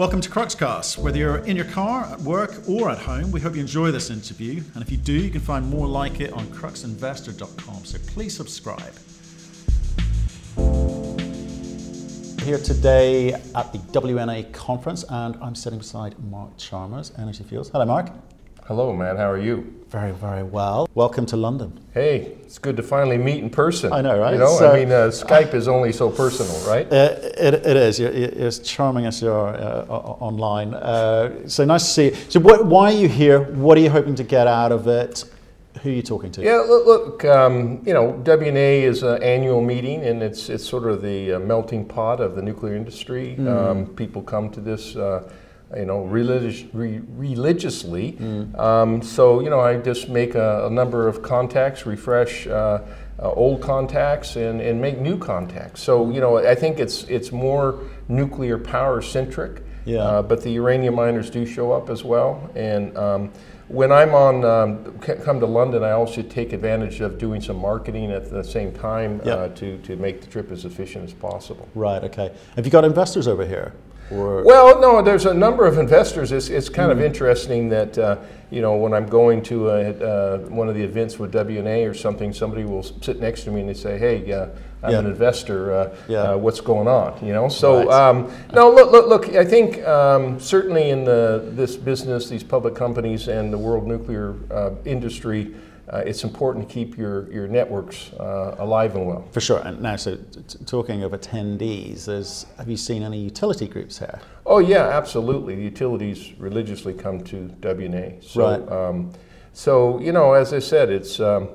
Welcome to Cruxcast. Whether you're in your car, at work, or at home, we hope you enjoy this interview. And if you do, you can find more like it on cruxinvestor.com. So please subscribe. Here today at the WNA conference, and I'm sitting beside Mark Chalmers, Energy Fuels. Hello, Mark. Hello, man. How are you? Very, very well. Welcome to London. Hey, it's good to finally meet in person. I know, right? You know, So- I mean, uh, Skype is only so personal, right? Uh, it, it is. You're, you're as charming as you are uh, online. Uh, so nice to see you. So, what, why are you here? What are you hoping to get out of it? Who are you talking to? Yeah, look, look um, you know, WNA is an annual meeting, and it's it's sort of the uh, melting pot of the nuclear industry. Mm. Um, people come to this, uh, you know, religious, re- religiously. Mm. Um, so, you know, I just make a, a number of contacts, refresh. Uh, uh, old contacts and, and make new contacts. So you know, I think it's it's more nuclear power centric. Yeah. Uh, but the uranium miners do show up as well. And um, when I'm on, um, c- come to London, I also take advantage of doing some marketing at the same time Yeah. uh, to, to make the trip as efficient as possible. Right. Okay. Have you got investors over here? Or Well, no, there's a number of investors. It's, it's kind of interesting that, uh, you know, when I'm going to a, uh, one of the events with WNA or something, somebody will sit next to me and they say, hey, uh, I'm Yeah. an investor. Uh, Yeah. uh, what's going on? You know. So Right. um, no, look, look, look. I think um, certainly in the, this business, these public companies, and the world nuclear uh, industry, uh, it's important to keep your your networks uh, alive and well. for sure. And now, so talking of attendees, there's, have you seen any utility groups here? Oh yeah, absolutely. The utilities religiously come to WNA. So, Right. um, so you know, as I said, it's um,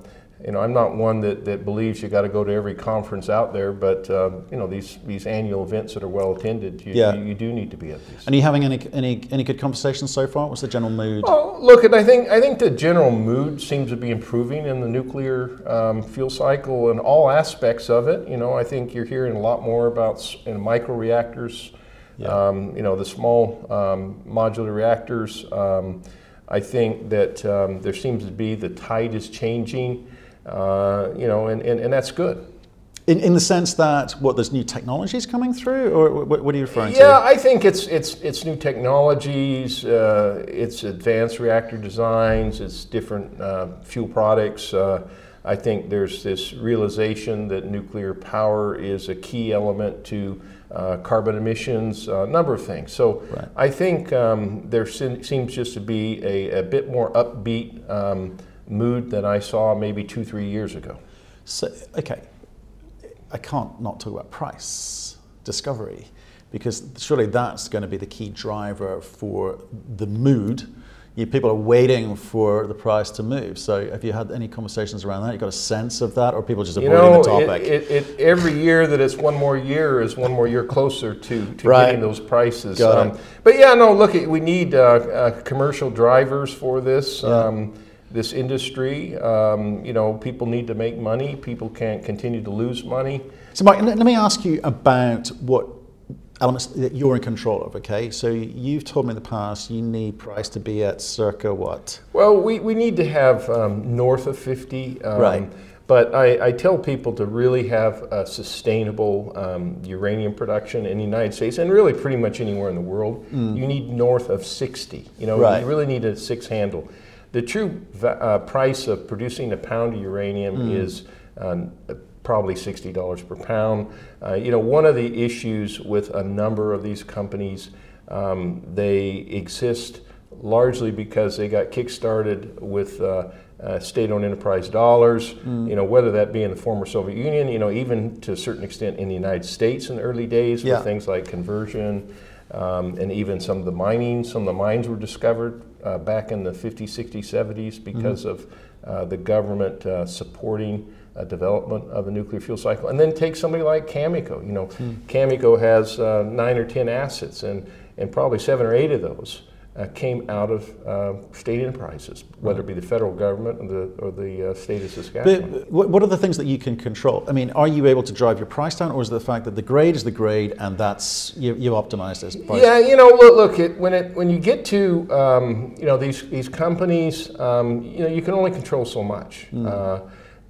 you know, I'm not one that, that believes you got to go to every conference out there, but um, you know, these these annual events that are well attended, you, Yeah. you, you do need to be at these. And are you having any any any good conversations so far? What's the general mood? Well, look, and I think I think the general mood seems to be improving in the nuclear um, fuel cycle and all aspects of it. You know, I think you're hearing a lot more about s- you know, micro reactors. Yeah. Um, you know, the small um, modular reactors. Um, I think that um, there seems to be the tide is changing. Uh, you know, and, and, and that's good. In, in the sense that what there's new technologies coming through, or what, what are you referring Yeah, to? Yeah, I think it's it's it's new technologies, uh, it's advanced reactor designs, it's different uh, fuel products. Uh, I think there's this realization that nuclear power is a key element to uh, carbon emissions, a number of things. So Right. I think um, there se- seems just to be a, a bit more upbeat um, mood than I saw maybe two, three years ago. So, okay, I can't not talk about price discovery because surely that's going to be the key driver for the mood. You, people are waiting for the price to move. So, have you had any conversations around that? You got a sense of that, or people just You avoiding know, the it, topic? it, it, every year that it's one more year is one more year closer to, to Right. getting those prices. It. But yeah, no, look, we need uh, uh, commercial drivers for this. Um, this industry, um, you know, people need to make money. People can't continue to lose money. So, Mike, let me ask you about what elements that you're in control of. Okay, so you've told me in the past you need price to be at circa what? Well, we, we need to have um, north of 50. Um, Right. But I, I tell people to really have a sustainable um, uranium production in the United States and really pretty much anywhere in the world. You need north of 60. You know, Mm. Right. you really need a six handle. The true uh, price of producing a pound of uranium Mm. is um, probably $60 per pound. Uh, you know, one of the issues with a number of these companies, um, they exist largely because they got kickstarted with uh, uh, state-owned enterprise dollars. Mm. You know, whether that be in the former Soviet Union, you know, even to a certain extent in the United States in the early days Yeah. with things like conversion. Um, and even some of the mining, some of the mines were discovered uh, back in the 50s, 60s, 70s because of uh, the government uh, supporting development of the nuclear fuel cycle. And then take somebody like Cameco. You know, Cameco has uh, nine or ten assets, and, and probably seven or eight of those uh, came out of uh, state enterprises, whether it be the federal government or the, or the uh, state of Saskatchewan. But what what are the things that you can control? I mean, are you able to drive your price down, or is it the fact that the grade is the grade and that's you, you optimize this price? Yeah, you know, look, look it, when it when you get to um, you know these these companies, um, you know, you can only control so much. Uh,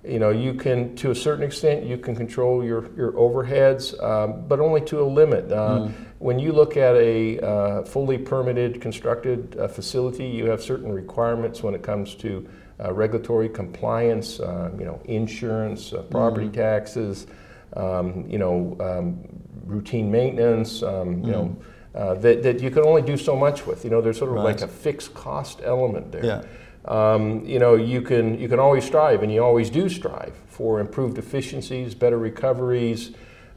you know, you can to a certain extent you can control your your overheads, um, but only to a limit. Uh, when you look at a uh, fully permitted, constructed uh, facility, you have certain requirements when it comes to uh, regulatory compliance, uh, you know, insurance, uh, property Mm-hmm. taxes, um, you know, um, routine maintenance, um, you know, Mm. uh, that, that you can only do so much with. You know, there's sort of like a fixed cost element there. Yeah. Um, you know, you can you can always strive, and you always do strive for improved efficiencies, better recoveries,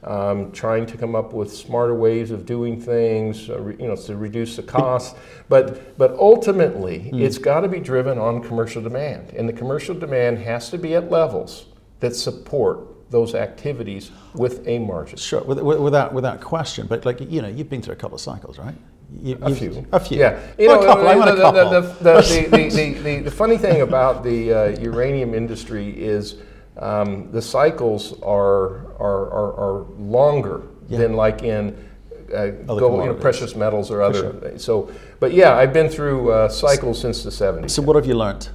um, trying to come up with smarter ways of doing things, uh, re, you know, to reduce the costs. But but ultimately, it's got to be driven on commercial demand, and the commercial demand has to be at levels that support those activities with a margin. Sure, with, with, without without question. But like you know, you've been through a couple of cycles, right? You, A few. A few. Yeah. Well, a couple. I want a couple. The, the, the, the, the, the funny thing about the uh, uranium industry is um, the cycles are, are, are, are longer Yeah. than like in uh, gold, you know, precious metals or other. So, but yeah, I've been through uh, cycles since the 70s. so what have you learned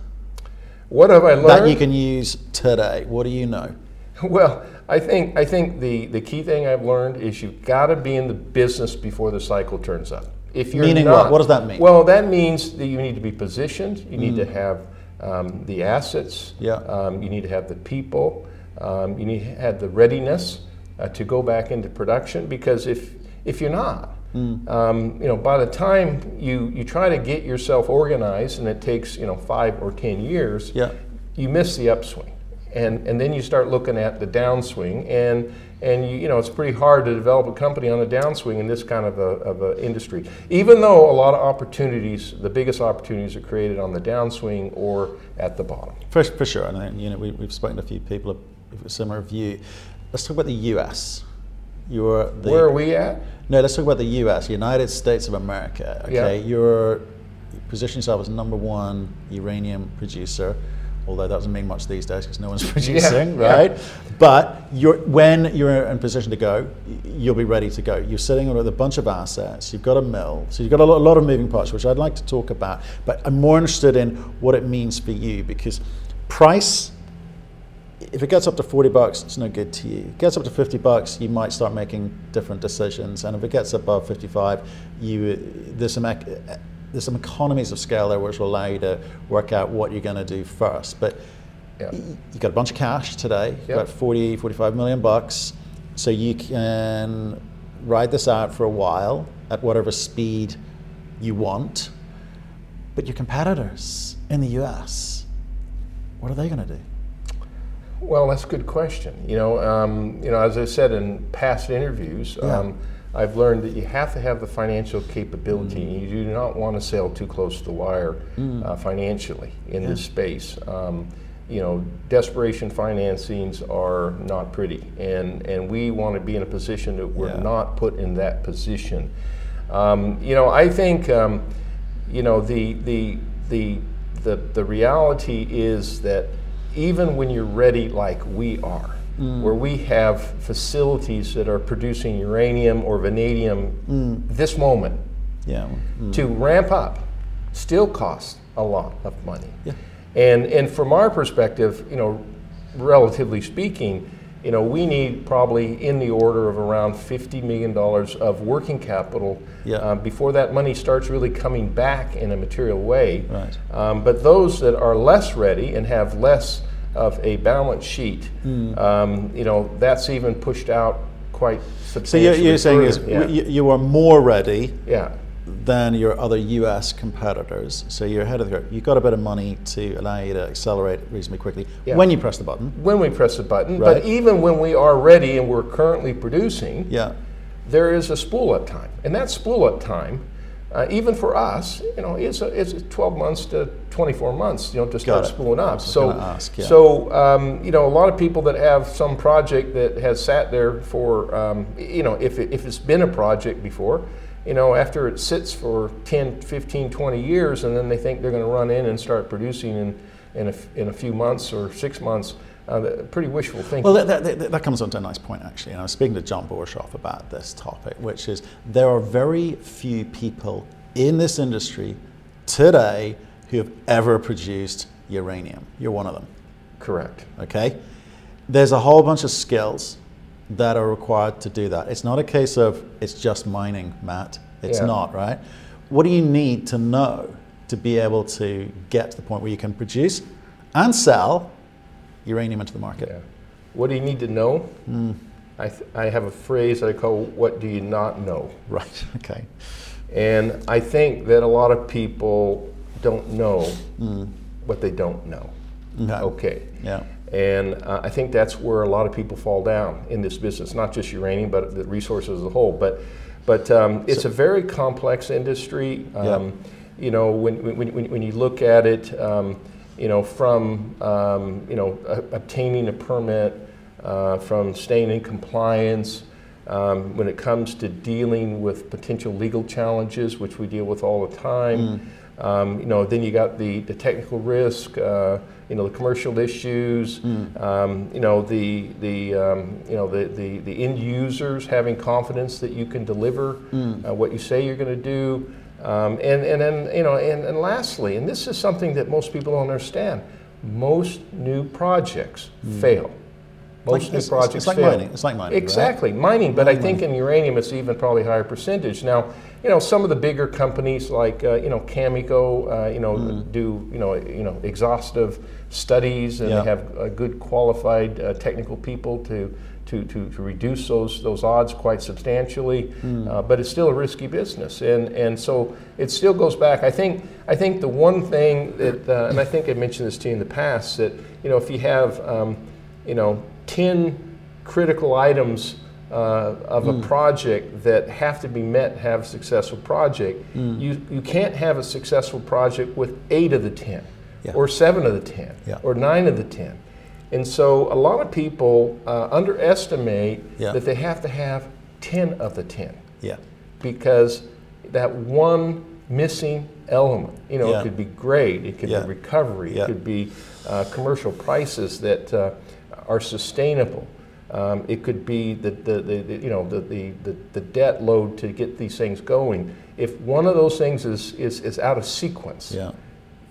what have I learned? that you can use today? What do you know? Well, I think I think the, the key thing I've learned is you've got to be in the business before the cycle turns up. If you're Meaning not, what? What does that mean? Well, that means that you need to be positioned. You need to have um, the assets. Yeah. Um, you need to have the people. Um, you need to have the readiness uh, to go back into production. Because if if you're not, um, you know, by the time you you try to get yourself organized, and it takes you know five or ten years Yeah. you miss the upswing. And, and then you start looking at the downswing, and, and you, you know, it's pretty hard to develop a company on a downswing in this kind of a, of a industry. Even though a lot of opportunities, the biggest opportunities are created on the downswing or at the bottom. For, for sure, and then, you know we, we've spoken to a few people of of a similar view. Let's talk about the U.S. You're the, Where are we at? No, let's talk about the U.S. United States of America. Okay, Yeah. you're you position yourself as number one uranium producer, although that doesn't mean much these days because no one's producing, yeah. right? But you're, when you're in a position to go, you'll be ready to go. You're sitting with a bunch of assets. You've got a mill, so you've got a lot, a lot of moving parts, which I'd like to talk about. But I'm more interested in what it means for you because price if it gets up to 40 bucks, it's no good to you. If it gets up to 50 bucks, you might start making different decisions. And if it gets above 55, you, there's, some, ec- there's some economies of scale there which will allow you to work out what you're going to do first. But Yeah. you got a bunch of cash today, Yep. about 40, 45 million bucks. So you can ride this out for a while at whatever speed you want. But your competitors in the US, what are they going to do? Well, that's a good question. You know, um, you know, as I said in past interviews, Yeah. um, I've learned that you have to have the financial capability. Mm. You do not want to sail too close to the wire uh, financially in this space. Um, you know, desperation financings are not pretty, and and we want to be in a position that we're Yeah. not put in that position. Um, you know, I think, um, you know, the the the the the reality is that even when you're ready, like we are, where we have facilities that are producing uranium or vanadium this moment, Yeah. mm. to ramp up still costs a lot of money. Yeah. And and from our perspective, you know, relatively speaking, you know, we need probably in the order of around fifty million dollars of working capital Yeah. uh, before that money starts really coming back in a material way. Right. Um, but those that are less ready and have less of a balance sheet, Hmm. um, you know, that's even pushed out quite So substantially. you're, you're saying is yeah. you, you are more ready yeah. than your other U.S. competitors. So you're ahead of the curve. You've got a bit of money to allow you to accelerate reasonably quickly Yeah. when you press the button. when we press the button. Right. But even when we are ready and we're currently producing, Yeah. there is a spool up time. And that spool up time, uh, even for us, you know, it's, a, it's 12 months to 24 months, you know, to start spooling up. So, ask, yeah. so um, you know, a lot of people that have some project that has sat there for, um, you know, if, it, if it's been a project before, you know, after it sits for 10, 15, 20 years, and then they think they're going to run in and start producing in, in, a, in a few months or six months, uh, pretty wishful thinking. Well, that, that, that- comes on to a nice point, actually. And I was speaking to John Borshoff about this topic, which is there are very few people in this industry today who have ever produced uranium. You're one of them. Correct. okay? There's a whole bunch of skills that are required to do that. It's not a case of it's just mining, Matt. It's Yeah. not, right? What do you need to know to be able to get to the point where you can produce and sell uranium into the market? Yeah. What do you need to know? Hmm. I, th- I have a phrase that I call "What do you not know?" Right, okay. And I think that a lot of people don't know Hmm. what they don't know. Okay. Okay. Yeah. And uh, I think that's where a lot of people fall down in this business, not just uranium, but the resources as a whole. But, but um, it's a very complex industry. Um, You know, when, when, when, when you look at it, um, you know, from um, you know obtaining a permit, uh, from staying in compliance, um, when it comes to dealing with potential legal challenges, which we deal with all the time. Um, you know, then you got the, the technical risk, uh, you know, the commercial issues, um, you know, the, the, um, you know, the, the, the end users having confidence that you can deliver uh, what you say you're going to do. Um, and, and then, you know, and, and lastly, and this is something that most people don't understand, most new projects fail. Most Like- new it's- projects it's like fail. mining. It's like mining, right? Exactly, mining. But I think in uranium, it's even probably higher percentage. Now, you know, some of the bigger companies like uh, you know Cameco, uh, you know, Mm. do you know you know exhaustive studies, and Yeah. they have uh, good qualified uh, technical people to. To, to, to reduce those those odds quite substantially, Mm. uh, but it's still a risky business, and and so it still goes back. I think I think the one thing that, uh, and I think I mentioned this to you in the past, that you know if you have um, you know 10 critical items uh, of Hmm. a project that have to be met to have a successful project. Hmm. You, you can't have a successful project with eight of the 10, Yeah. or seven of the 10, Yeah. or nine of the 10. And so a lot of people uh, underestimate Yeah. that they have to have 10 of the 10 Yeah. because that one missing element, you know, Yeah. it could be grade, it could Yeah. be recovery, it could be uh, commercial prices that uh, are sustainable. Um, it could be the, the, the, you know the, the, the, debt load to get these things going. If one of those things is, is, is out of sequence, Yeah.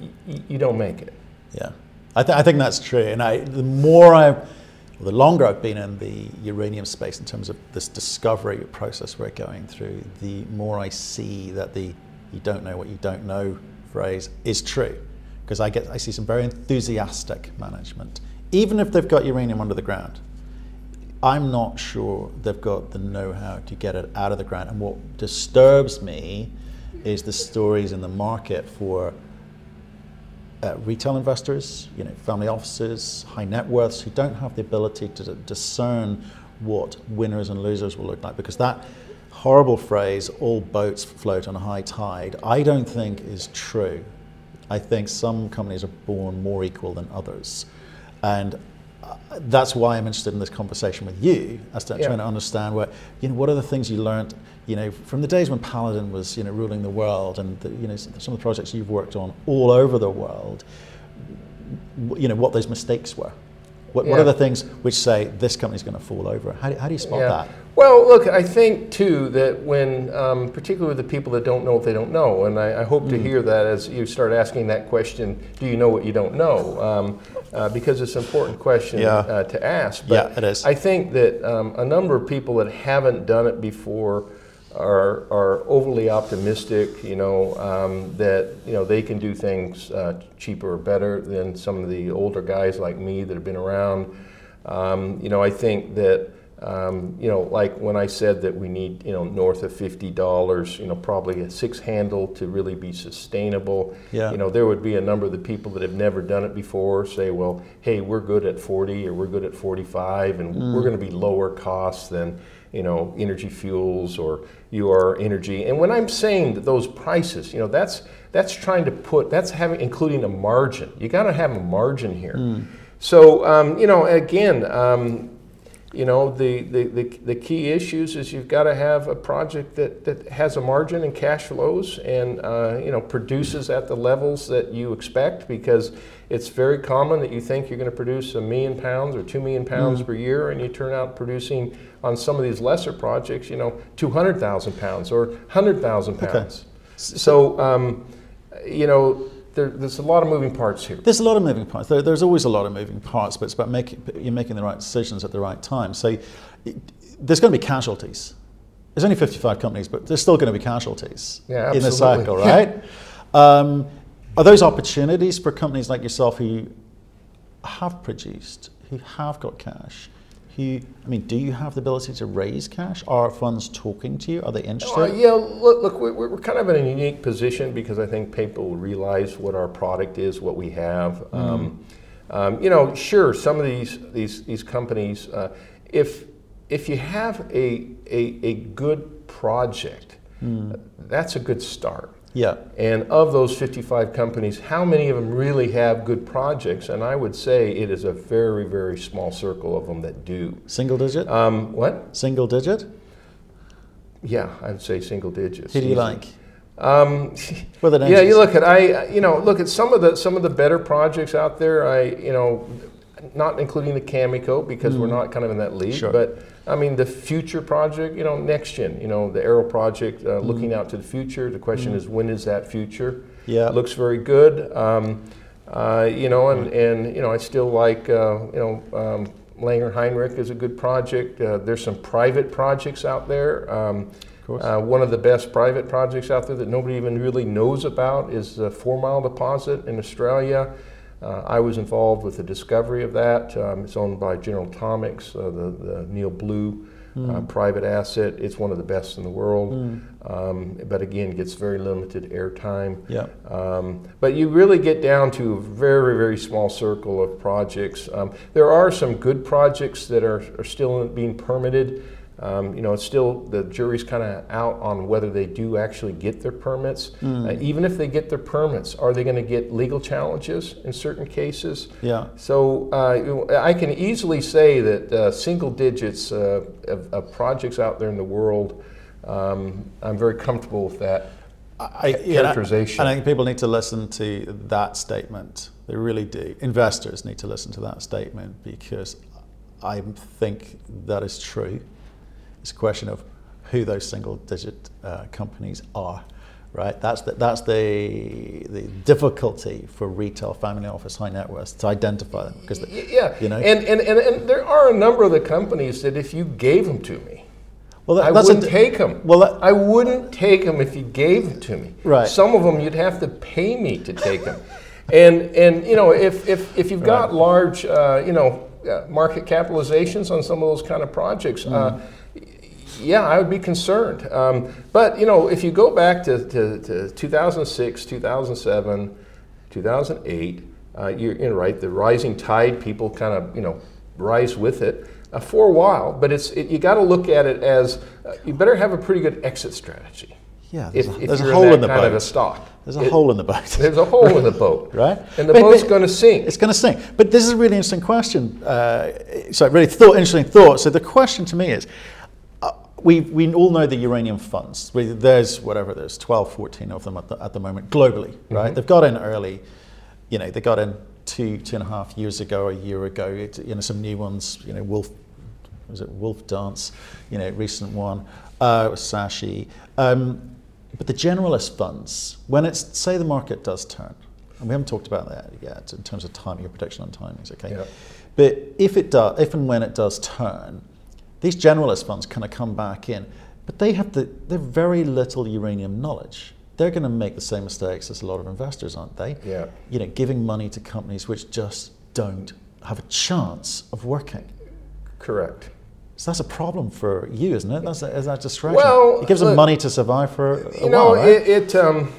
y- you don't make it. Yeah, I, th- I think that's true. And I, the more I, well, the longer I've been in the uranium space in terms of this discovery process we're going through, the more I see that the "you don't know what you don't know" phrase is true. Because I get, I see some very enthusiastic management, even if they've got uranium under the ground. I'm not sure they've got the know-how to get it out of the ground. And what disturbs me is the stories in the market for uh, retail investors, you know, family offices, high net worths who don't have the ability to discern what winners and losers will look like because that horrible phrase all boats float on a high tide i don't think is true. I think some companies are born more equal than others. And that's why i'm interested in this conversation with you as to Yeah. trying to understand what you know what are the things you learned you know from the days when paladin was you know ruling the world and the, you know some of the projects you've worked on all over the world you know what those mistakes were. What, what are the things which say this company's going to fall over? How do, how do you spot that Well, look, I think too that when, um, particularly the people that don't know what they don't know, and I, I hope Mm. to hear that as you start asking that question, do you know what you don't know? Um, uh, because it's an important question Yeah. uh, to ask. Yeah, it is. I think that um, a number of people that haven't done it before are, are overly optimistic, you know, um, that, you know, they can do things uh, cheaper or better than some of the older guys like me that have been around. Um, you know, I think that, um, you know, like when I said that we need, you know, north of $50, you know, probably a six handle to really be sustainable. Yeah. You know, there would be a number of the people that have never done it before say, well, hey, we're good at 40 or we're good at 45 and we're going to be lower cost than, you know, energy fuels or Ur-Energy. And when I'm saying that those prices, you know, that's that's trying to put that's having including a margin. You got to have a margin here. So um, you know, again, um, you know, the, the, the, the key issues is you've got to have a project that, that has a margin and cash flows and, uh, you know, produces at the levels that you expect because it's very common that you think you're going to produce a million pounds or two million pounds per year and you turn out producing on some of these lesser projects, you know, 200,000 pounds or 100,000 pounds. So, um, you know, there, there's a lot of moving parts here. There's a lot of moving parts. There, there's always a lot of moving parts, but it's about making you're making the right decisions at the right time. So, it, there's going to be casualties. There's only 55 companies, but there's still going to be casualties Yeah, in the cycle, right? um, are those opportunities for companies like yourself who have produced, who have got cash? Who, I mean, do you have the ability to raise cash? Are funds talking to you? Are they interested? Uh, yeah, look, look we're, we're kind of in a unique position because I think people realize what our product is, what we have. Um, um, you know, sure, some of these these these companies, uh, if if you have a a, a good project, that's a good start. Yeah. And of those 55 companies, how many of them really have good projects? And I would say it is a very, very small circle of them that do. Single digit? Um, what? Single digit? Yeah, I'd say single digits. Who do you like? Um, an yeah, you look at I, you know, look at some of the some of the better projects out there. I, you know, not including the Cameco because we're not kind of in that league. Mm. Sure. But I mean, the future project, you know, NexGen, you know, the Arrow project, uh, Mm. looking out to the future. The question is, when is that future? Yeah. It looks very good. Um, uh, you know, and, and you know, I still like uh, you know. Um, Langer Heinrich is a good project. Uh, there's some private projects out there. Um, course. uh, one of the best private projects out there that nobody even really knows about is the Four Mile Deposit in Australia. Uh, I was involved with the discovery of that. Um, it's owned by General Atomics, uh, the, the Neal Blue uh, private asset. It's one of the best in the world, um, but again, gets very limited airtime. Yeah. Um, but you really get down to a very, very small circle of projects. Um, there are some good projects that are, are still being permitted. Um, you know, it's still the jury's kind of out on whether they do actually get their permits. Uh, even if they get their permits, are they going to get legal challenges in certain cases? Yeah. So uh, I can easily say that uh, single digits uh, of, of projects out there in the world. Um, I'm very comfortable with that. I, characterization. and I think people need to listen to that statement. They really do. Investors need to listen to that statement because I think that is true. It's a question of who those single-digit uh, companies are, right? That's the, that's the the difficulty for retail, family office, high net worth to identify them because Yeah, you know. and, and, and, and there are a number of the companies that if you gave them to me, well, that- I that's wouldn't take them. Well, that- I wouldn't take them if you gave them to me. Right. Some of them you'd have to pay me to take them. and, and, you know, if, if, if you've got large, uh, you know, uh, market capitalizations on some of those kind of projects, uh, yeah, I would be concerned. Um, but, you know, if you go back to, to, to 2006, 2007, 2008, uh, you're, you're right, the rising tide, people kind of, you know, rise with it uh, for a while, but it's, it, you got to look at it as uh, you better have a pretty good exit strategy. yeah, there's, If, a, if a hole in in the kind of a boat. stock. There's a It- hole in the boat. There's a hole in the boat. right? And the But- boat's going to sink. It's going to sink. But this is a really interesting question. Uh, so, really thought, interesting thought. So, the question to me is we, we all know the uranium funds. We, there's whatever there's 12, 14 of them at the, at the moment globally, right? They've got in early, you know, they got in two, two and a half years ago, a year ago, it, you know, some new ones, you know, Wolf, was it Wolf Dance, you know, recent one, uh, Sashi. Um, but the generalist funds, when it's, say the market does turn, and we haven't talked about that yet in terms of timing, your prediction on timings, okay? Yeah. But if it does, if and when it does turn, these generalist funds kind of come back in, but they have the, they're very little uranium knowledge. They're going to make the same mistakes as a lot of investors, aren't they? Yeah. You know, giving money to companies which just don't have a chance of working. Correct. So that's a problem for you, isn't it? That's a, is that distraction? Well, it gives them money to survive for a You while, know, right? it, it um,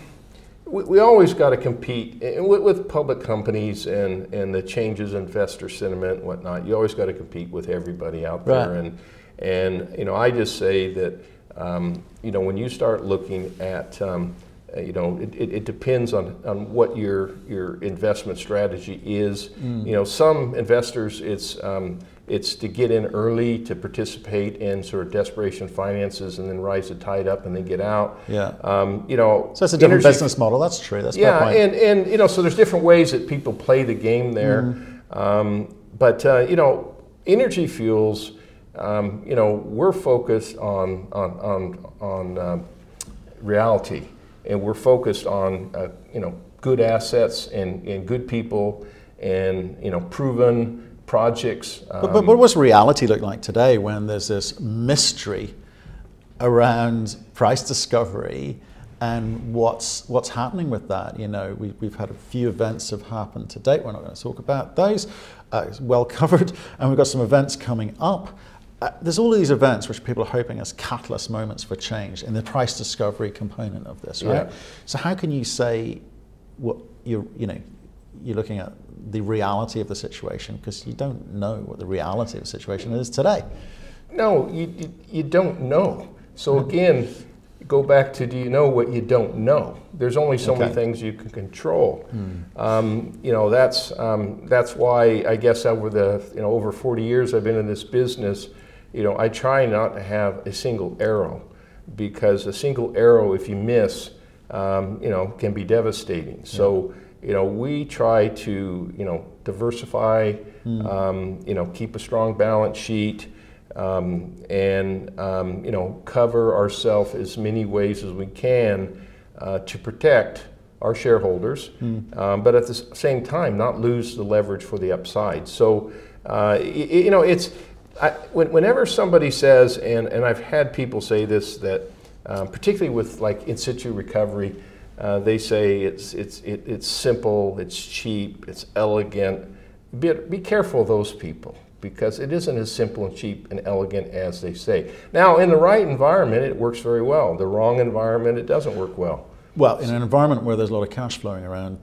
we, we always got to compete and with, with public companies and, and the changes in investor sentiment and whatnot. You always got to compete with everybody out there. Right. And, and, you know, I just say that, um, you know, when you start looking at, um, uh, you know, it, it, it depends on, on what your, your investment strategy is. Mm. You know, some investors, it's, um, it's to get in early to participate in sort of desperation finances and then rise the tide up and then get out. Yeah. Um, you know, so it's a different energy- business model. That's true. That's Yeah, point. and, and you know, so there's different ways that people play the game there. Mm-hmm. Um, but uh, you know, energy fuels. Um, you know, we're focused on on on, on um, reality, and we're focused on uh, you know good assets and, and good people, and you know proven projects. But, but what does reality look like today when there's this mystery around price discovery and what's what's happening with that? You know, we, we've had a few events have happened to date. We're not going to talk about those. Uh, it's well covered, and we've got some events coming up. Uh, there's all of these events which people are hoping as catalyst moments for change in the price discovery component of this, right? Yeah. So how can you say what you're, you know you're looking at the reality of the situation because you don't know what the reality of the situation is today. No, you, you, you don't know. So again, go back to do you know what you don't know? There's only so many things you can control. Um, you know that's um, that's why I guess over the you know over 40 years I've been in this business. You know I try not to have a single arrow because a single arrow, if you miss, um, you know, can be devastating. So you know we try to you know diversify. Um, you know keep a strong balance sheet um, and um, you know cover ourselves as many ways as we can uh, to protect our shareholders, um, but at the same time not lose the leverage for the upside. So uh, y- y- you know it's I, when, whenever somebody says, and, and I've had people say this that um, particularly with like in situ recovery, uh, they say it's it's it, it's simple, it's cheap, it's elegant. Be, be careful of those people because it isn't as simple and cheap and elegant as they say. Now, in the right environment, it works very well. The wrong environment, it doesn't work well. Well, in an environment where there's a lot of cash flowing around,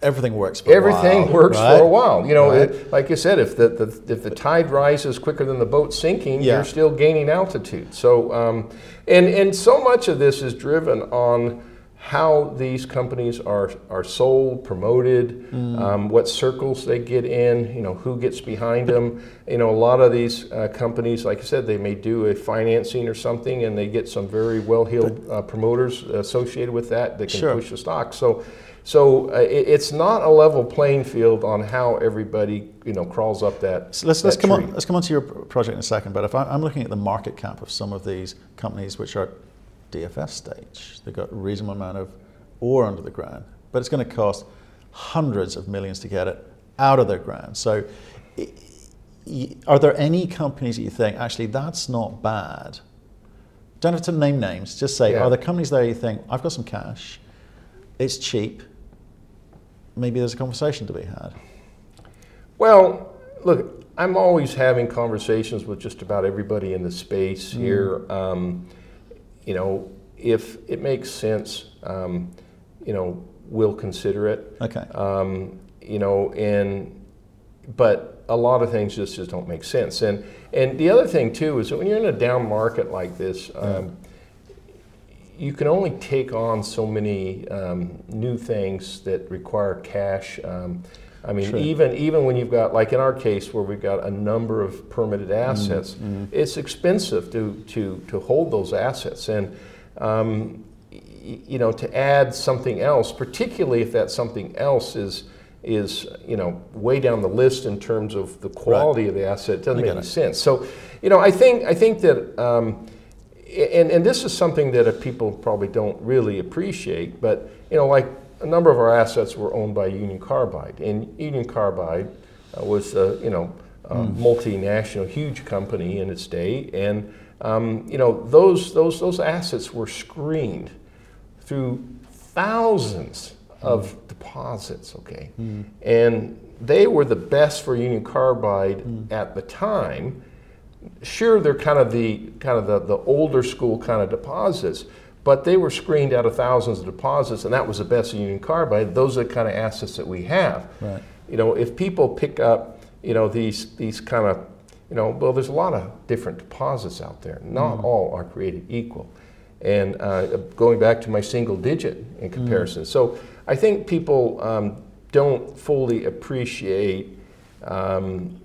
everything works for Everything a while, works right? for a while. You know, Right. it- like you said, if the, the if the tide rises quicker than the boat sinking, Yeah. you're still gaining altitude. So, um, and and so much of this is driven on how these companies are are sold, promoted, Mm. um, what circles they get in, you know, who gets behind them. You know, a lot of these uh, companies, like I said, they may do a financing or something, and they get some very well-heeled uh, promoters associated with that that can Sure. push the stock. So. So uh, it, it's not a level playing field on how everybody you know crawls up that. So let's, let's that come on. Let's come on to your project in a second. But if I, I'm looking at the market cap of some of these companies which are DFS stage, they've got a reasonable amount of ore under the ground, but it's going to cost hundreds of millions to get it out of the ground. So, are there any companies that you think actually that's not bad? Don't have to name names. Just say, Yeah. are there companies there you think I've got some cash, it's cheap. Maybe there's a conversation to be had. Well, look, I'm always having conversations with just about everybody in the space Mm. here. Um, you know, if it makes sense, um, you know, we'll consider it. Okay. Um, you know, and but a lot of things just, just don't make sense. And and the other thing too is that when you're in a down market like this, um, you can only take on so many um, new things that require cash. I mean, Sure. even even when you've got like in our case where we've got a number of permitted assets, it's expensive to to to hold those assets and. Um, you know, to add something else, particularly if that something else is is you know way down the list in terms of the quality of the asset, it doesn't make any it. sense. So, you know, I think I think that, um, and and this is something that uh, people probably don't really appreciate, but you know, like a number of our assets were owned by Union Carbide, and Union Carbide uh, was uh, you know a multinational, huge company in its day, and um, you know those those those assets were screened through thousands of deposits, okay? And they were the best for Union Carbide at the time. Sure, they're kind of the kind of the, the older school kind of deposits, but they were screened out of thousands of deposits, and that was the best of Union Carbide. Those are the kind of assets that we have. Right. You know, if people pick up, you know, these these kind of, you know, well, there's a lot of different deposits out there. Not all are created equal. And uh, going back to my single digit in comparison. So I think people um, don't fully appreciate um,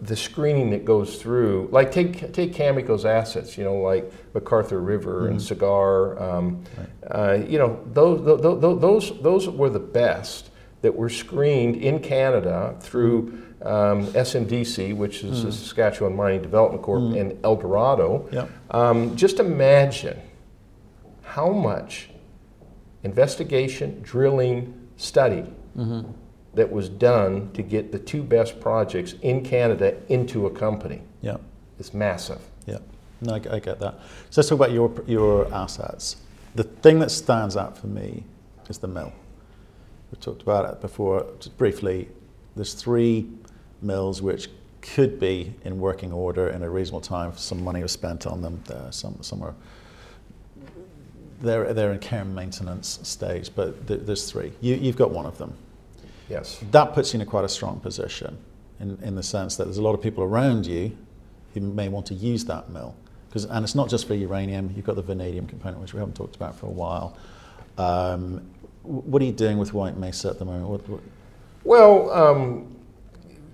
the screening that goes through. Like take take Cameco's assets, you know, like McArthur River and Cigar. Um, uh, you know, those, those those those were the best that were screened in Canada through um, SMDC, which is the Saskatchewan Mining Development Corp, and Eldorado. Yep. Um, just imagine how much investigation, drilling, study that was done to get the two best projects in Canada into a company. Yeah. It's massive. Yeah. No, I, I get that. So let's talk about your your assets. The thing that stands out for me is the mill. We talked about it before, just briefly. There's three mills which could be in working order in a reasonable time. If some money was spent on them. There. Some some are they're they're in care and maintenance stage, but th- there's three. You, you've got one of them. Yes. That puts you in a quite a strong position, in in the sense that there's a lot of people around you who may want to use that mill. Because and it's not just for uranium. You've got the vanadium component, which we haven't talked about for a while. Um, what are you doing with White Mesa at the moment? What, what, Well, um,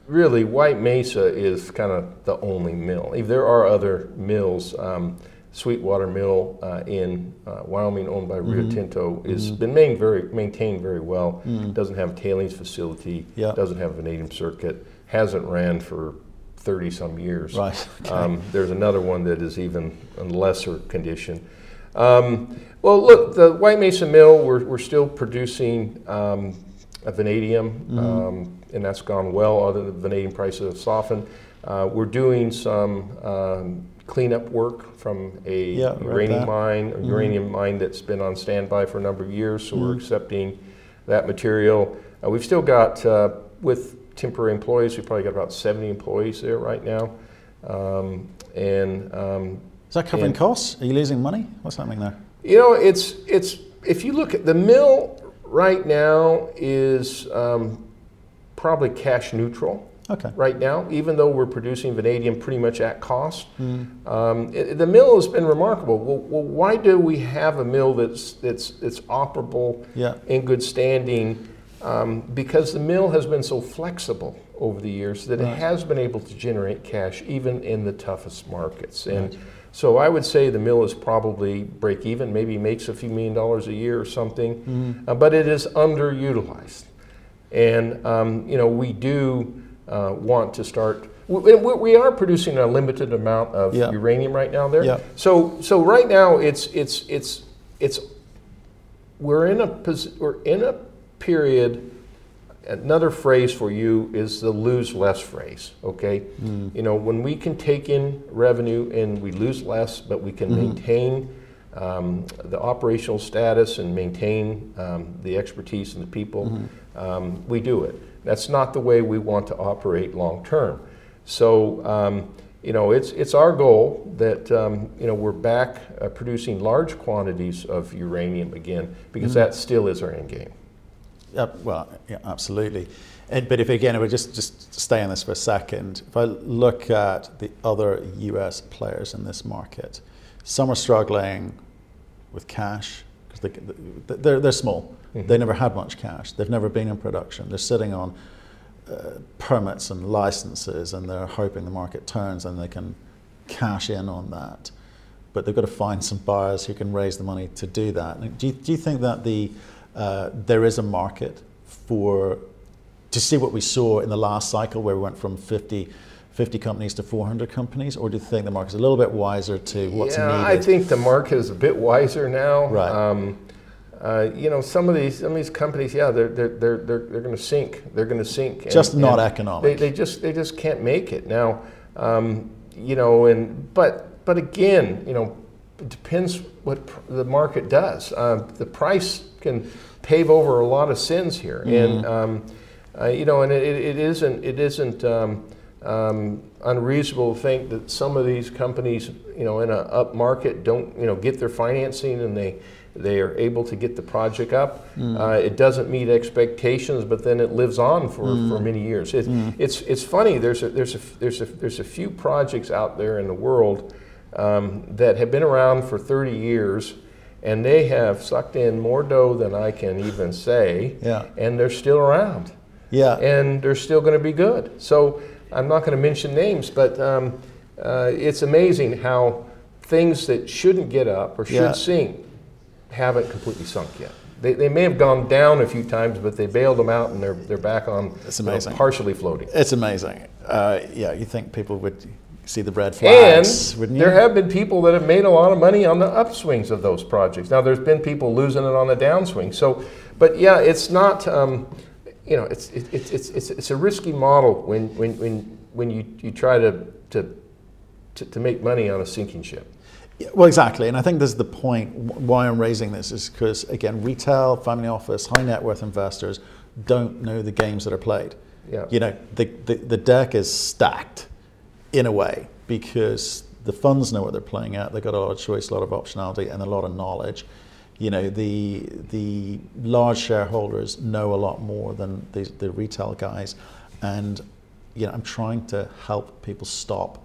really, White Mesa is kind of the only mill. If there are other mills, um, Sweetwater Mill uh, in uh, Wyoming, owned by Rio Tinto, is been main very, maintained very well. Doesn't have a tailings facility. Yeah. Doesn't have a vanadium circuit. Hasn't ran for 30 some years. Right, okay. Um, there's another one that is even in lesser condition. Um, well, look, the White Mesa Mill, we're, we're still producing um, a vanadium, Mm-hmm. um, and that's gone well, other than the vanadium prices have softened. Uh, we're doing some um, cleanup work from a Yeah, uranium mine, a Mhm. uranium mine that's been on standby for a number of years, so we're Mhm. accepting that material. Uh, we've still got, uh, with temporary employees, we've probably got about 70 employees there right now. Um, and um, is that covering And- costs? Are you losing money? What's happening there? you know, it's it's if you look at the mill right now is um, probably cash neutral Okay. right now, even though we're producing vanadium pretty much at cost. Mm. Um, it- the mill has been remarkable. Well, well, why do we have a mill that's that's that's operable Yeah. in good standing? Um, because the mill has been so flexible over the years that Right. it has been able to generate cash even in the toughest markets. And Right. so I would say the mill is probably break even, maybe makes a few million dollars a year or something, Mm. uh, but it is underutilized. And um, you know we do uh, want to start. We, we are producing a limited amount of Yeah. uranium right now there. Yeah. So so right now it's it's it's it's we're in a we're in a period. Another phrase for you is the lose less phrase. Okay, Mm. you know when we can take in revenue and we lose less, but we can Mhm. maintain um, the operational status and maintain um, the expertise and the people, Mhm. um, we do it. That's not the way we want to operate long term. So, um, you know, it's, it's our goal that, um, you know, we're back uh, producing large quantities of uranium again, because Mhm. that still is our end game. Yeah, well, yeah, absolutely. And, but if again, if we just just stay on this for a second, if I look at the other U.S. players in this market, some are struggling with cash because they, they're they're small. Mhm. They never had much cash. They've never been in production. They're sitting on uh, permits and licenses, and they're hoping the market turns and they can cash in on that. But they've got to find some buyers who can raise the money to do that. Do you, do you think that the uh, there is a market for to see what we saw in the last cycle where we went from 50, 50 companies to 400 companies, or do you think the market's a little bit wiser to what's yeah, needed? I think the market is a bit wiser now. Right. Um, uh, you know, some of these some of these companies, yeah, they're they're they're they're, they're going to sink. They're going to sink. and- Just not economic. They, they just they just can't make it now. Um, you know, and but but again, you know, it depends what pr- the market does. Uh, the price can pave over a lot of sins here, and um, uh, you know, and it, it it isn't it isn't. Um, um, unreasonable to think that some of these companies, you know, in a up market, don't, you know, get their financing and they they are able to get the project up. Uh, it doesn't meet expectations, but then it lives on for, for many years. It, It's it's funny. There's a there's a there's a there's a few projects out there in the world um, that have been around for 30 years. And they have sucked in more dough than I can even say, Yeah. and they're still around yeah. and they're still going to be good. So I'm not going to mention names, but um, uh, it's amazing how things that shouldn't get up or should Yeah. sink haven't completely sunk yet. They, they may have gone down a few times, but they bailed them out and they're, they're back on you know, partially floating. It's amazing. Uh, yeah, you think people would see the red flags, And wouldn't you? there have been people that have made a lot of money on the upswings of those projects. Now, there's been people losing it on the downswing. So, but yeah, it's not. Um, you know, it's, it, it's, it's, it's, it's a risky model when, when, when, when you, you try to, to, to, to make money on a sinking ship. Yeah, Well, exactly, and I think this is the point why I'm raising this is because again, retail, family office, high net worth investors don't know the games that are played. Yeah. You know, the, the, the deck is stacked in a way because the funds know what they're playing at. They've got a lot of choice, a lot of optionality, and a lot of knowledge. You know, the the large shareholders know a lot more than the, the retail guys, and you know, I'm trying to help people stop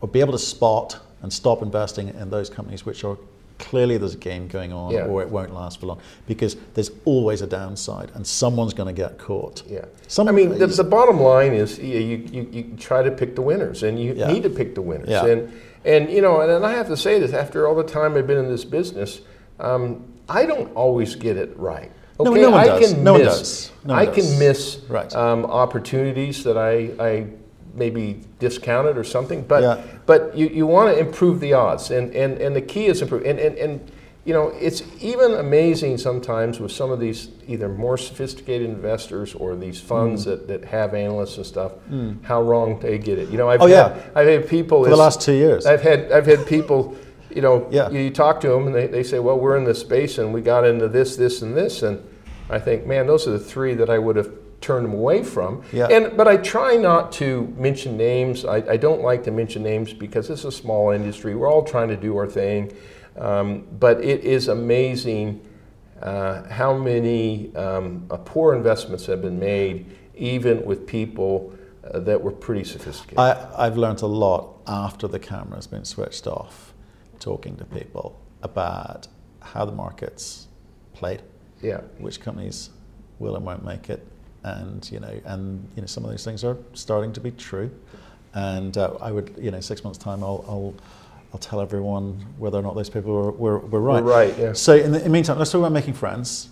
or be able to spot and stop investing in those companies which are clearly there's a game going on Yeah. or it won't last for long because there's always a downside and someone's going to get caught. Yeah. Some- I mean, the, the bottom line is you, you, you, try to pick the winners, and you Yeah. need to pick the winners. Yeah. And, and, you know, and, and I have to say this after all the time I've been in this business, um, I don't always get it right. No- Okay, no one I does. can No one miss, does. No one I does. can miss Right. um, opportunities that I, I maybe discounted or something, but Yeah. but you, you want to improve the odds, and, and, and the key is improve. And, and, and you know, it's even amazing sometimes with some of these either more sophisticated investors or these funds Hmm. that, that have analysts and stuff, how wrong they get it. You know, I've Oh, had, yeah. I've had people For the last two years. I've had I've had people, you know, Yeah. you talk to them and they, they say, well, we're in this space and we got into this, this, and this, and I think, man, those are the three that I would have turned them away from. Yeah. And but I try not to mention names. I, I don't like to mention names because it's a small industry. We're all trying to do our thing, um, but it is amazing. Uh, how many um, uh, poor investments have been made, even with people uh, that were pretty sophisticated? I, I've learned a lot after the camera's been switched off, talking to people about how the market's played, yeah. which companies will and won't make it, and you know, and you know, some of those things are starting to be true. And uh, I would, you know, six months time, I'll, I'll, I'll tell everyone whether or not those people were, were, were right. We're right, yeah. So in the, in the meantime, let's talk about making friends.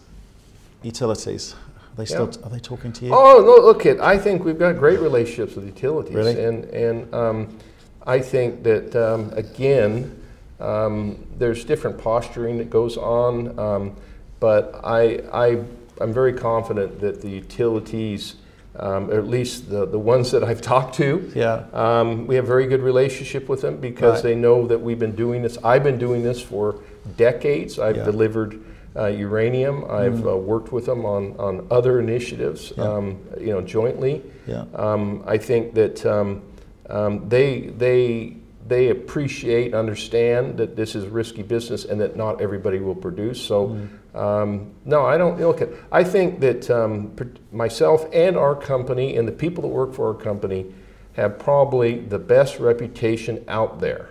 Utilities, are they still Yeah. are they talking to you? Oh, no, look, it. I think we've got great relationships with utilities, Really? and and um, I think that um, again, um, there's different posturing that goes on, um, but I I I'm very confident that the utilities, um, or at least the the ones that I've talked to, Yeah. um, we have a very good relationship with them because Right. they know that we've been doing this. I've been doing this for decades. I've Yeah. delivered uh, uranium. I've uh, worked with them on, on other initiatives, Yeah. um, you know, jointly. Yeah. Um, I think that um, um, they they they appreciate, understand that this is risky business and that not everybody will produce. So, um, no, I don't look at. I think that um, myself and our company and the people that work for our company have probably the best reputation out there.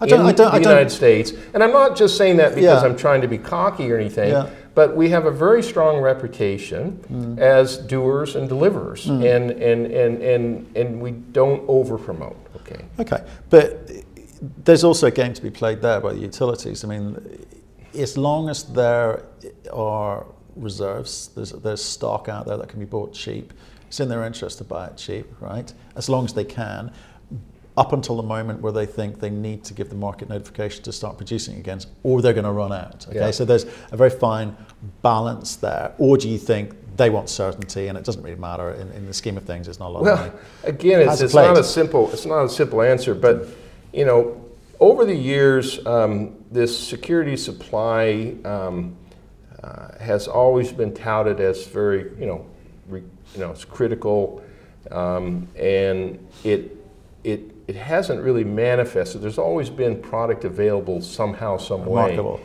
I don't- in I don't- the I don't- United States, and I'm not just saying that because Yeah. I'm trying to be cocky or anything, Yeah. but we have a very strong reputation Mm. as doers and deliverers, and, and, and, and, and we don't over promote. Okay. Okay, but there's also a game to be played there by the utilities. I mean, as long as there are reserves, there's, there's stock out there that can be bought cheap, it's in their interest to buy it cheap, right? As long as they can, up until the moment where they think they need to give the market notification to start producing again, or they're going to run out. Okay, Yeah. so there's a very fine balance there. Or do you think they want certainty and it doesn't really matter in, in the scheme of things? It's not a lot of Well, money. again, it's, it's not a simple it's not a simple answer, but you know, over the years, um, this security supply um, uh, has always been touted as very you know, re, you know, it's critical, um, and it it it hasn't really manifested. There's always been product available somehow, some way. Remarkable.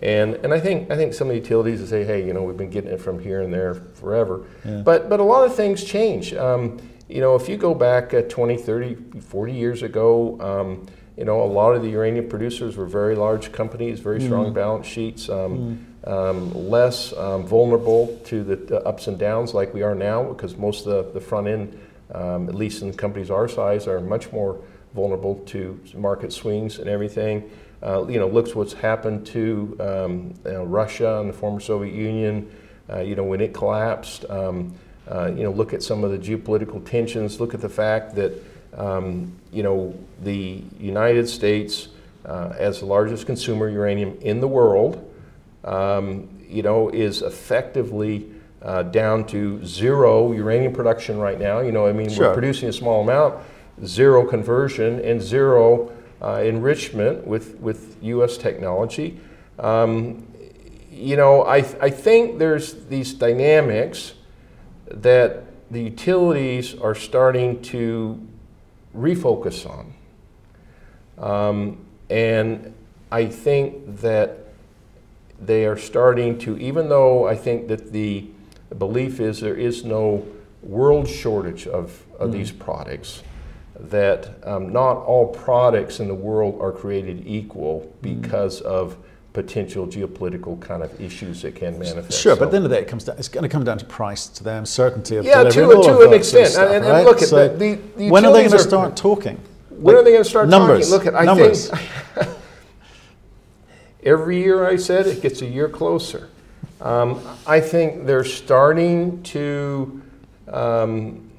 And, and I think I think some of the utilities will say, hey, you know, we've been getting it from here and there forever. Yeah. But but a lot of things change. Um, you know, if you go back uh, 20, 30, 40 years ago, um, you know, a lot of the uranium producers were very large companies, very strong balance sheets, um, um, less um, vulnerable to the, the ups and downs like we are now, because most of the, the front end, um, at least in companies our size, are much more vulnerable to market swings and everything. Uh, you know, looks what's happened to um, you know, Russia and the former Soviet Union. Uh, you know, when it collapsed. Um, uh, you know, look at some of the geopolitical tensions. Look at the fact that um, you know the United States, uh, as the largest consumer of uranium in the world, um, you know, is effectively uh, down to zero uranium production right now. You know, I mean, Sure. we're producing a small amount, zero conversion, and zero uh, enrichment with, with U.S. technology. Um, you know, I, I think there's these dynamics that the utilities are starting to refocus on. Um, and I think that they are starting to, even though I think that the belief is there is no world shortage of, of these products, that um, not all products in the world are created equal because of potential geopolitical kind of issues that can manifest. Sure, but So- at the end of the day, it comes down, it's going to come down to price to them, certainty of Yeah, delivery, to- all to an that sort of extent. stuff, And- and right? look at So the- the- when are they going to start talking? When are they going to start numbers, talking? Look, at I numbers. think every year I said it gets a year closer. Um, I think they're starting to um,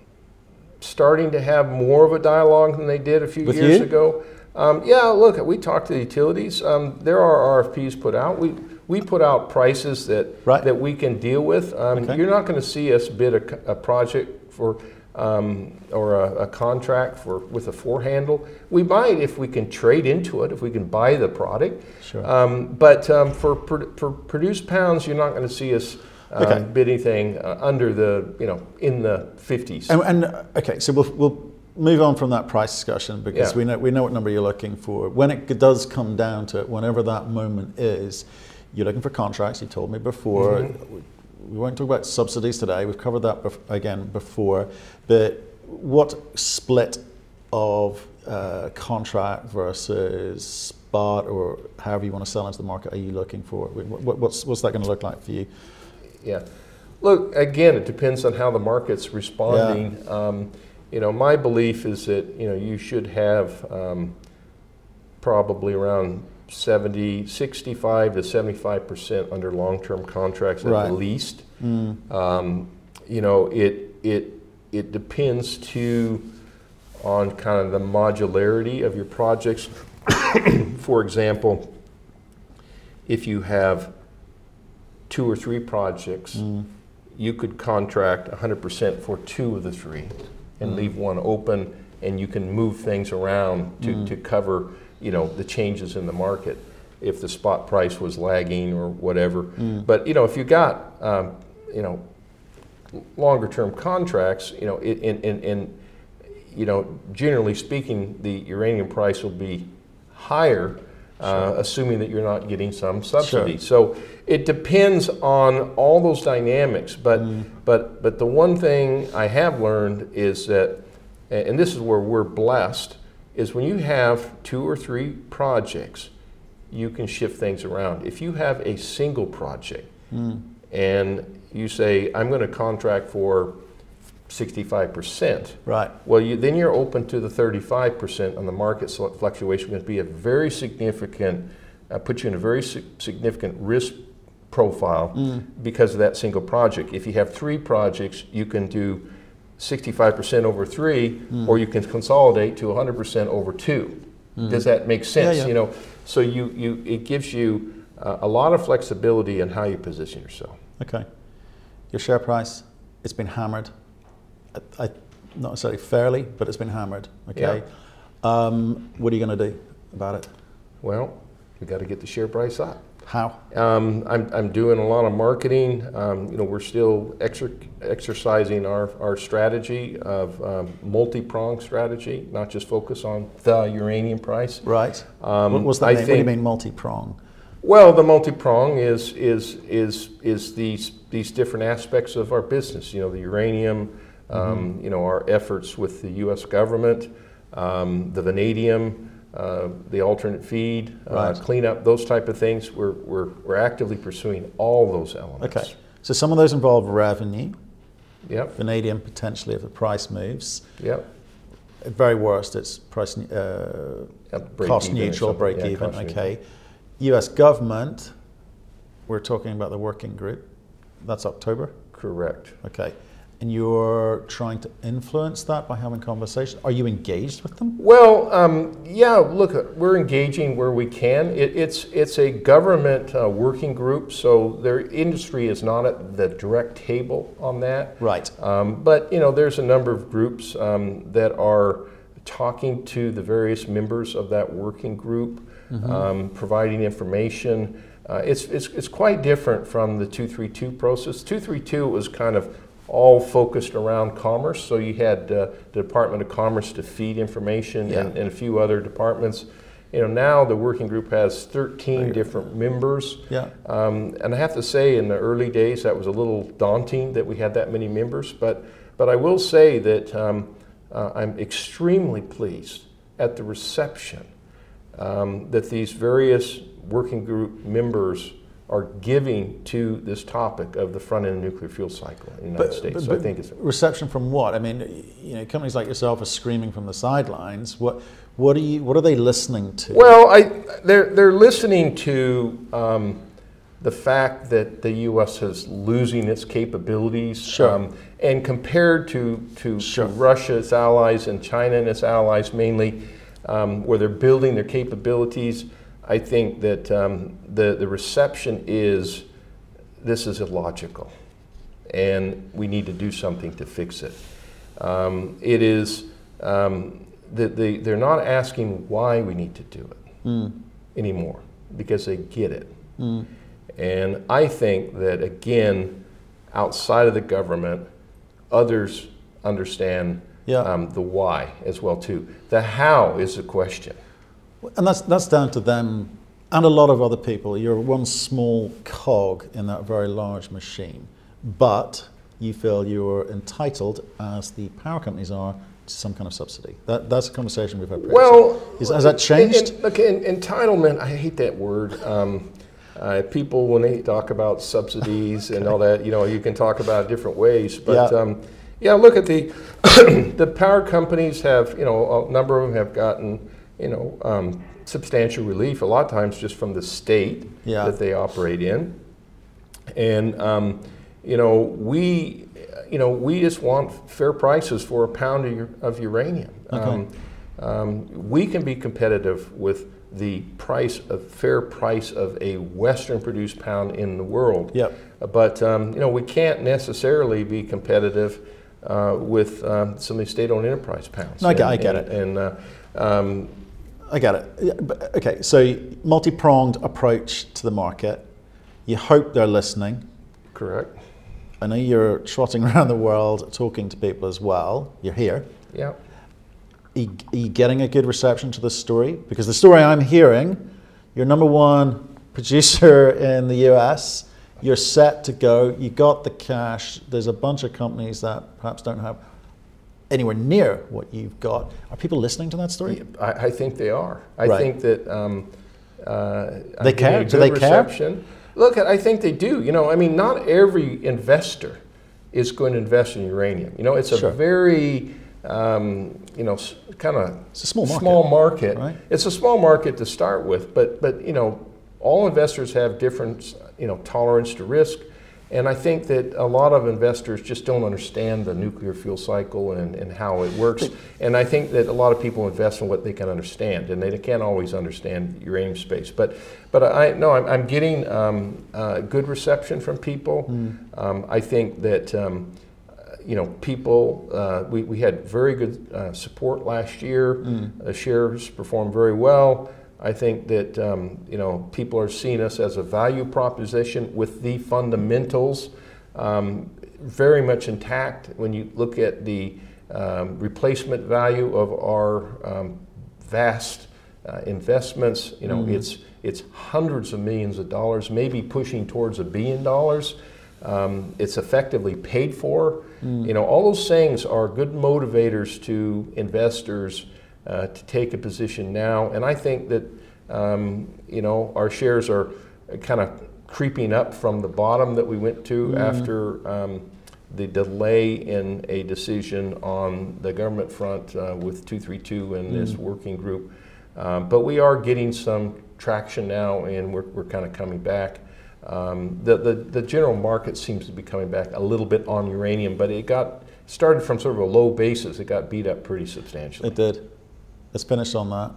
starting to have more of a dialogue than they did a few With years you? ago. Um, yeah, look, we talked to the utilities. Um, there are RFPs put out. We we put out prices that Right. that we can deal with. Um, Okay. You're not going to see us bid a, a project for um, or a, a contract for with a four handle. We might if we can trade into it, if we can buy the product. Sure. Um, but um, for, pro- for produced pounds, you're not going to see us Okay. bid anything uh, under the you know in the 50s. And, and uh, okay, so we'll, we'll move on from that price discussion because Yeah. we know we know what number you're looking for. When it does come down to it, whenever that moment is, you're looking for contracts. You told me before. Mm-hmm. We, won't talk about subsidies today. We've covered that bef- again before. But what split of uh, contract versus spot, or however you want to sell into the market, are you looking for? What, what- what's what's that going to look like for you? Yeah. Look, again, it depends on how the market's responding. Um, you know, my belief is that, you know, you should have um, probably around 70, 65 to 75% under long-term contracts at Right. the least. Mm. Um, you know, it, it, it depends too on kind of the modularity of your projects. For example, if you have two or three projects, Mm. you could contract 100% for two of the three and Mm. leave one open, and you can move things around to, Mm. to cover, you know, the changes in the market if the spot price was lagging or whatever. Mm. But, you know, if you got, um, you know, longer term contracts, you know, in, in, in, in, you know, generally speaking, the uranium price will be higher, uh, assuming that you're not getting some subsidy. So it depends on all those dynamics. But, but, but the one thing I have learned is that, and this is where we're blessed, is when you have two or three projects, you can shift things around. If you have a single project, Mm. and you say, I'm going to contract for 65%, Right. well, you, then you're open to the 35% on the market fluctuation going to be a very significant, uh, put you in a very si- significant risk profile Mm. because of that single project. If you have three projects, you can do 65% over three, Mm. or you can consolidate to 100% over two. Does that make sense? yeah. You know, so you, you it gives you uh, a lot of flexibility in how you position yourself. Okay. Your share price, it's been hammered. I, not necessarily fairly, but it's been hammered. Okay. Um, what are you going to do about it? Well, we got to get the share price up. How? Um, I'm, I'm doing a lot of marketing. Um, you know, we're still exer- exercising our, our strategy of um, multi-pronged strategy, not just focus on the uranium price. Right. Um, what, what's that I mean? what do you mean multi-prong? Well, the multi-prong is is is is these these different aspects of our business. You know, the uranium. Um, You know, our efforts with the U.S. government, um, the vanadium, uh, the alternate feed, Right. uh, cleanup, those type of things. We're we're we're actively pursuing all those elements. Okay. So some of those involve revenue, Yep. vanadium potentially if the price moves. Yep. At very worst, it's price uh, Yep, cost neutral, break Yeah, even. cost neutral. Okay. U.S. government. We're talking about the working group. That's October. Correct. Okay. And you're trying to influence that by having conversations. Are you engaged with them? Well, um, yeah. Look, we're engaging where we can. It, it's it's a government uh, working group, so their industry is not at the direct table on that. Right. Um, but you know, there's a number of groups um, that are talking to the various members of that working group, mm-hmm. um, providing information. Uh, it's, it's, it's quite different from the 232 process. 232 was kind of all focused around commerce. So you had uh, the Department of Commerce to feed information yeah. and, and, a few other departments. You know, now the working group has 13 different members. Yeah. Um, and I have to say, in the early days, that was a little daunting that we had that many members. But, but I will say that um, uh, I'm extremely pleased at the reception um, that these various working group members are giving to this topic of the front end nuclear fuel cycle in the United but, States. But, so I think it's reception from what? I mean, you know, companies like yourself are screaming from the sidelines. What what are you? What are they listening to? Well, I they're they're listening to. Um, the fact that the U.S. is losing its capabilities, sure. um, and compared to to, sure. to, Russia, its allies, and China and its allies mainly, um, where they're building their capabilities, I think that um, the, the reception is this is illogical and we need to do something to fix it. Um, it is, um, the, the, they're not asking why we need to do it mm. anymore because they get it. Mm. And I think that, again, outside of the government, others understand yeah. um, the why as well too. The how is the question. And that's, that's down to them and a lot of other people. You're one small cog in that very large machine. But you feel you're entitled, as the power companies are, to some kind of subsidy. That, that's a conversation we've had previously. Well, Is, has that changed? In, look, in, entitlement, I hate that word. Um, uh, people, when they talk about subsidies okay. and all that, you know, you can talk about different ways. But yeah, um, yeah look at the the power companies have, you know, a number of them have gotten you know, um, substantial relief, a lot of times just from the state yeah. that they operate in. And, um, you know, we, you know, we just want fair prices for a pound of, of uranium. Okay. Um, um, we can be competitive with the price of fair price of a Western produced pound in the world. Yep. But um, you know we can't necessarily be competitive uh, with um, some of these state-owned enterprise pounds. No, I get, and, I get it. And uh, um, I get it. Okay, so multi pronged approach to the market. You hope they're listening. Correct. I know you're trotting around the world talking to people as well. You're here. Yeah. Are you, are you getting a good reception to this story? Because the story I'm hearing, you're number one producer in the US. You're set to go. You got the cash. There's a bunch of companies that perhaps don't have anywhere near what you've got. Are people listening to that story? I, I think they are. I right. think that um, uh, they care. Do they reception. care? Look, I think they do. You know, I mean, not every investor is going to invest in uranium. You know, it's a sure. very um, you know, kind of it's a small market. Small market. Right? It's a small market to start with, but but you know, all investors have different you know tolerance to risk. And I think that a lot of investors just don't understand the nuclear fuel cycle and, and how it works. And I think that a lot of people invest in what they can understand, and they can't always understand uranium space. But, but I know I'm, I'm getting um, uh, good reception from people. Mm. Um, I think that um, you know people. Uh, we, we had very good uh, support last year. Mm. The shares performed very well. I think that um, you know people are seeing us as a value proposition with the fundamentals um, very much intact. When you look at the um, replacement value of our um, vast uh, investments, you know mm-hmm. it's it's hundreds of millions of dollars, maybe pushing towards a billion dollars. Um, it's effectively paid for. Mm. You know all those things are good motivators to investors uh, to take a position now. And I think that um, you know our shares are kind of creeping up from the bottom that we went to mm. after um, the delay in a decision on the government front uh, with 232 and mm. this working group. Um, but we are getting some traction now, and we're, we're kind of coming back. Um, the, the, the general market seems to be coming back a little bit on uranium, but it got started from sort of a low basis. It got beat up pretty substantially. It did. Let's finish on that.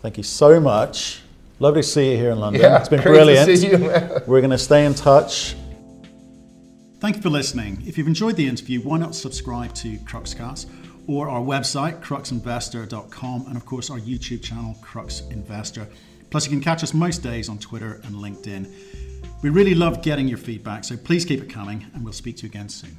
Thank you so much. Lovely to see you here in London. Yeah, it's been great brilliant. To see you, man. We're going to stay in touch. Thank you for listening. If you've enjoyed the interview, why not subscribe to Cruxcast or our website, cruxinvestor.com, and of course our YouTube channel, Crux Investor. Plus, you can catch us most days on Twitter and LinkedIn. We really love getting your feedback, so please keep it coming, and we'll speak to you again soon.